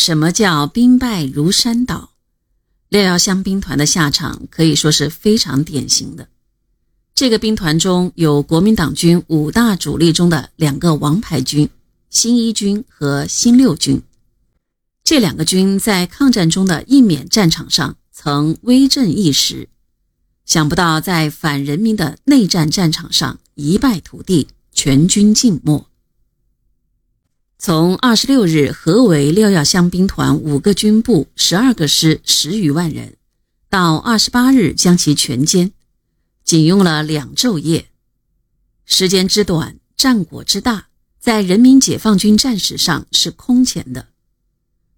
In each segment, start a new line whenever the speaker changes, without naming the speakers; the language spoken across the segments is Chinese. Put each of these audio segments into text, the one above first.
什么叫兵败如山倒？廖耀湘兵团的下场可以说是非常典型的。这个兵团中有国民党军五大主力中的两个王牌军——新一军和新六军。这两个军在抗战中的印缅战场上曾威震一时，想不到在反人民的内战战场上一败涂地，全军尽没。从二十六日合围廖耀湘兵团五个军部、十二个师、十余万人，到二十八日将其全歼，仅用了两昼夜，时间之短，战果之大，在人民解放军战史上是空前的。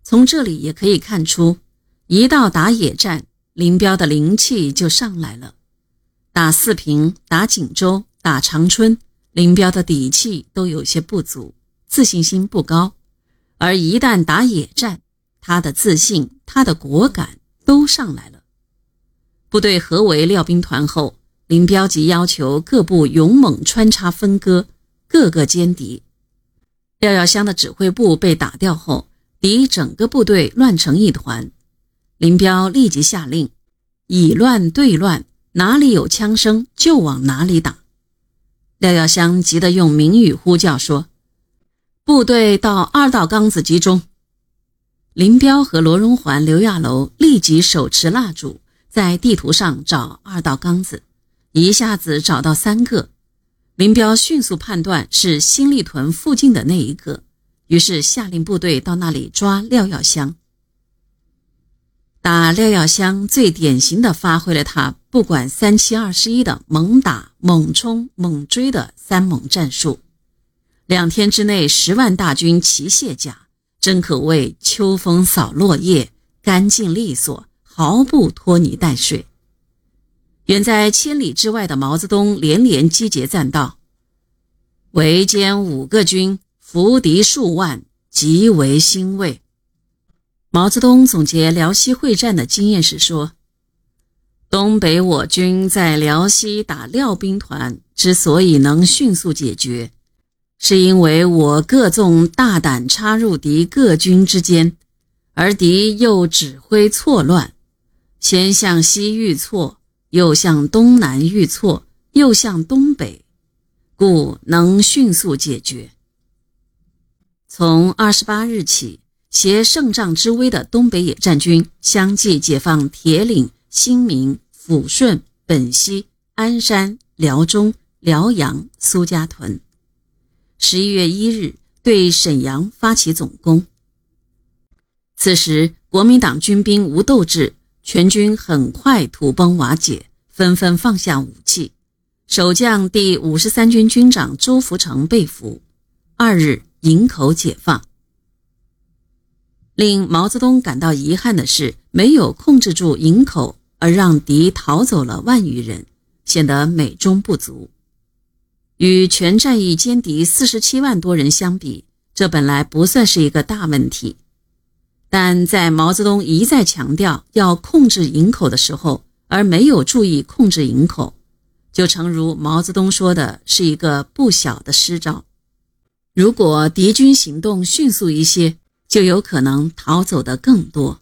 从这里也可以看出，一到打野战，林彪的灵气就上来了。打四平、打锦州、打长春，林彪的底气都有些不足，自信心不高；而一旦打野战，他的自信、他的果敢都上来了。部队合围廖兵团后，林彪即要求各部勇猛穿插分割，各个歼敌。廖耀湘的指挥部被打掉后。敌整个部队乱成一团，林彪立即下令：以乱对乱，哪里有枪声就往哪里打。廖耀湘急得用明语呼叫说：“部队到二道岗子集中。”林彪和罗荣桓、刘亚楼立即手持蜡烛，在地图上找二道岗子，一下子找到三个。林彪迅速判断是新立屯附近的那一个。于是下令部队到那里抓廖耀湘。打廖耀湘最典型的发挥了他不管三七二十一的猛打、猛冲、猛追的三猛战术。两天之内，十万大军齐卸甲，真可谓秋风扫落叶，干净利索，毫不拖泥带水。远在千里之外的毛泽东连连击节赞道：“围歼五个军。”俘敌数万，极为欣慰。毛泽东总结辽西会战的经验时说：“东北我军在辽西打廖兵团之所以能迅速解决，是因为我各纵大胆插入敌各军之间，而敌又指挥错乱，先向西遇错，又向东南遇错，又向东北，故能迅速解决。”从二十八日起，携胜仗之威的东北野战军相继解放铁岭、新民、抚顺、本溪、鞍山、辽中、辽阳、苏家屯。十一月一日，对沈阳发起总攻。此时，国民党军兵无斗志，全军很快土崩瓦解，纷纷放下武器。守将第五十三军军长周福成被俘。二日。营口解放，令毛泽东感到遗憾的是，没有控制住营口，而让敌逃走了万余人，显得美中不足。与全战役歼敌四十七万多人相比，这本来不算是一个大问题，但在毛泽东一再强调要控制营口的时候，而没有注意控制营口，就诚如毛泽东说的，是一个不小的失招。如果敌军行动迅速一些，就有可能逃走的更多。